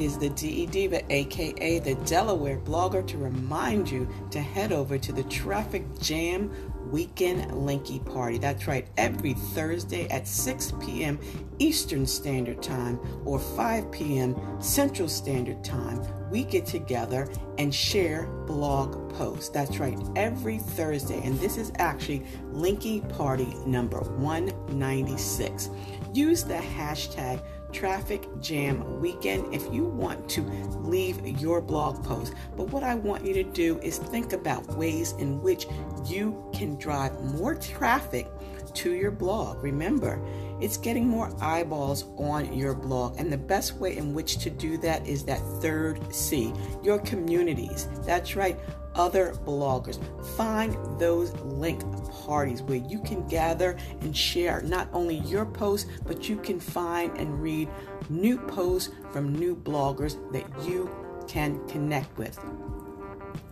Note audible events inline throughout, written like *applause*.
It is the DE Diva, aka the Delaware blogger, to remind you to head over to the Traffic Jam Weekend Linky Party. That's right, every Thursday at 6 p.m. Eastern Standard Time or 5 p.m. Central Standard Time. We get together and share blog posts. That's right, every Thursday. And this is actually Linky Party number 196. Use the hashtag traffic jam weekend if you want to leave your blog post. But what I want you to do is think about ways in which you can drive more traffic to your blog. Remember, it's getting more eyeballs on your blog, and the best way in which to do that is that third C your communities. That's right other bloggers. Find those link parties where you can gather and share not only your posts, but you can find and read new posts from new bloggers that you can connect with.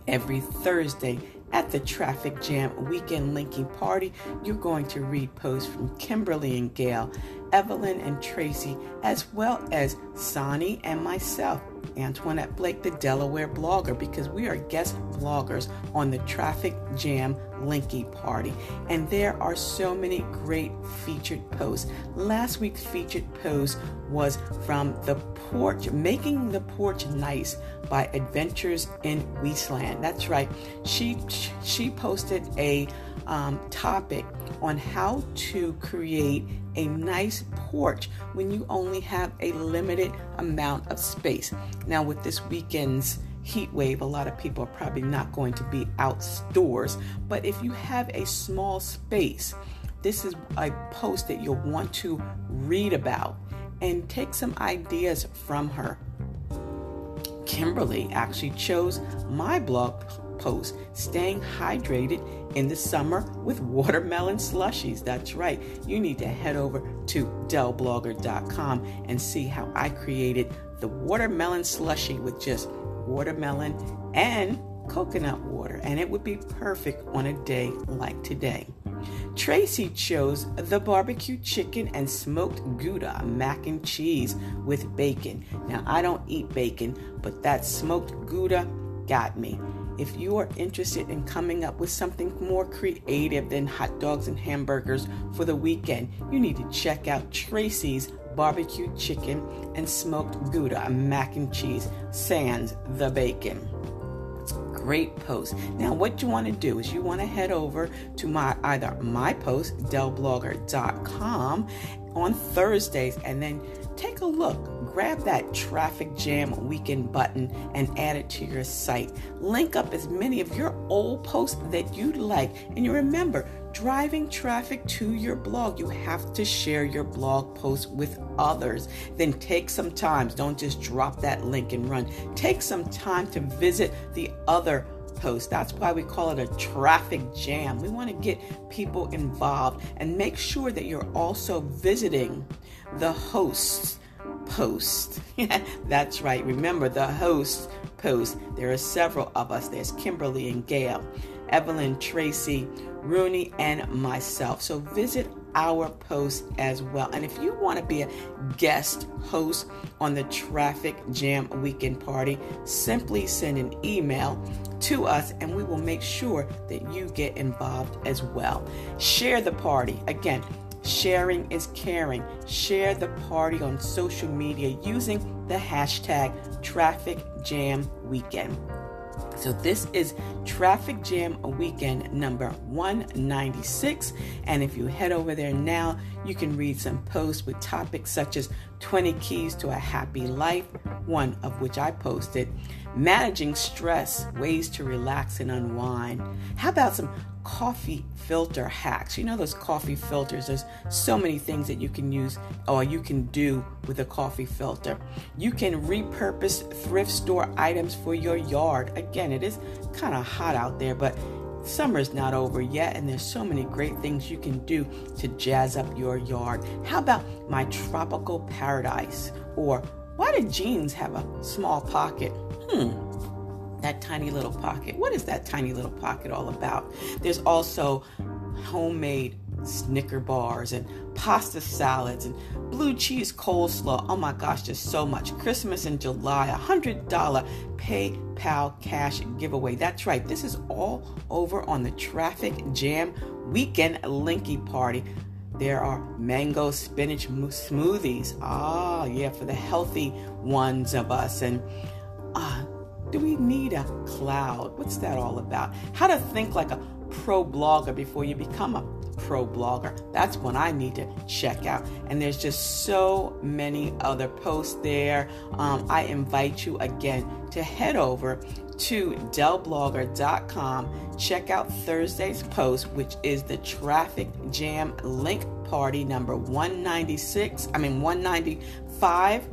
Every Thursday at the Traffic Jam Weekend Linking Party, you're going to read posts from Kimberly and Gail, Evelyn and Tracy, as well as Sonny and myself. Antoinette Blake, the Delaware blogger, because we are guest bloggers on the Traffic Jam Linky Party. And there are so many great featured posts. Last week's featured post was from the porch, Making the Porch Nice by Adventures in Wasteland. That's right. She she posted a um, topic on how to create a nice porch when you only have a limited amount of space. Now, with this weekend's heat wave, a lot of people are probably not going to be outdoors, but if you have a small space, this is a post that you'll want to read about and take some ideas from her. Kimberly actually chose my blog post, Staying Hydrated in the Summer with Watermelon Slushies. That's right, you need to head over to delblogger.com and see how I created the watermelon slushy with just watermelon and coconut water, and it would be perfect on a day like today. Tracy chose the barbecue chicken and smoked Gouda mac and cheese with bacon. Now, I don't eat bacon, but that smoked Gouda got me. If you are interested in coming up with something more creative than hot dogs and hamburgers for the weekend, you need to check out Tracy's barbecue chicken and smoked Gouda mac and cheese, sans the bacon great post. Now, what you want to do is you want to head over to my either my post, delblogger.com on Thursdays, and then take a look. Grab that traffic jam weekend button and add it to your site. Link up as many of your old posts that you like. And you remember, driving traffic to your blog, you have to share your blog post with others. Then take some time. Don't just drop that link and run. Take some time to visit the other post. That's why we call it a traffic jam. We want to get people involved and make sure that you're also visiting the host's post. *laughs* That's right. Remember the host post. There are several of us. There's Kimberly and Gail, Evelyn, Tracy, Rooney, and myself. So visit our post as well. And if you want to be a guest host on the Traffic Jam Weekend Party, simply send an email to us and we will make sure that you get involved as well. Share the party. Again, sharing is caring. Share the party on social media using the hashtag Traffic Jam Weekend. So this is Traffic Jam Weekend number 196. And if you head over there now, you can read some posts with topics such as 20 Keys to a Happy Life, one of which I posted, managing stress, ways to relax and unwind. How about some coffee filter hacks? You know, those coffee filters, there's so many things that you can use or you can do with a coffee filter. You can repurpose thrift store items for your yard. Again, it is kind of hot out there, but Summer's not over yet, and there's so many great things you can do to jazz up your yard. How about my tropical paradise? Or why do jeans have a small pocket? Hmm, that tiny little pocket. What is that tiny little pocket all about? There's also homemade Snicker bars and pasta salads and blue cheese coleslaw. Oh my gosh, just so much. Christmas in July, a $100 PayPal cash giveaway. That's right, this is all over on the Traffic Jam Weekend Linky Party. There are mango spinach smoothies. Ah, yeah, for the healthy ones of us. And uh, do we need a cloud? What's that all about? How to think like a pro blogger before you become a pro blogger. That's one I need to check out. And there's just so many other posts there. Um, I invite you again to head over to delblogger.com. Check out Thursday's post, which is the Traffic Jam Link Party number 196. I mean, 195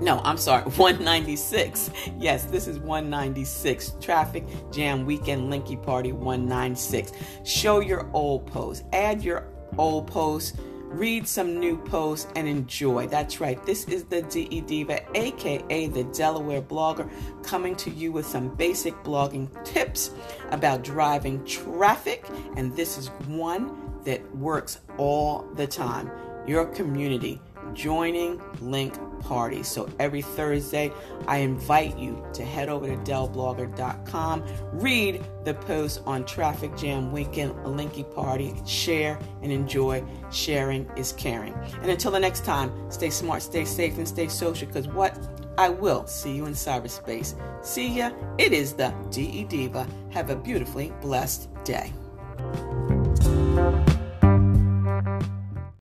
no, I'm sorry, *laughs* 196. Yes, this is 196. Traffic Jam Weekend Linky Party 196. Show your old posts, add your old posts, read some new posts, and enjoy. That's right, this is the DE Diva, aka the Delaware blogger, coming to you with some basic blogging tips about driving traffic. And this is one that works all the time. Your community joining link party. So every Thursday, I invite you to head over to delblogger.com, read the post on Traffic Jam Weekend Linky Party, share and enjoy. Sharing is caring. And until the next time, stay smart, stay safe, and stay social because what? I will see you in cyberspace. See ya. It is the DE Diva. Have a beautifully blessed day.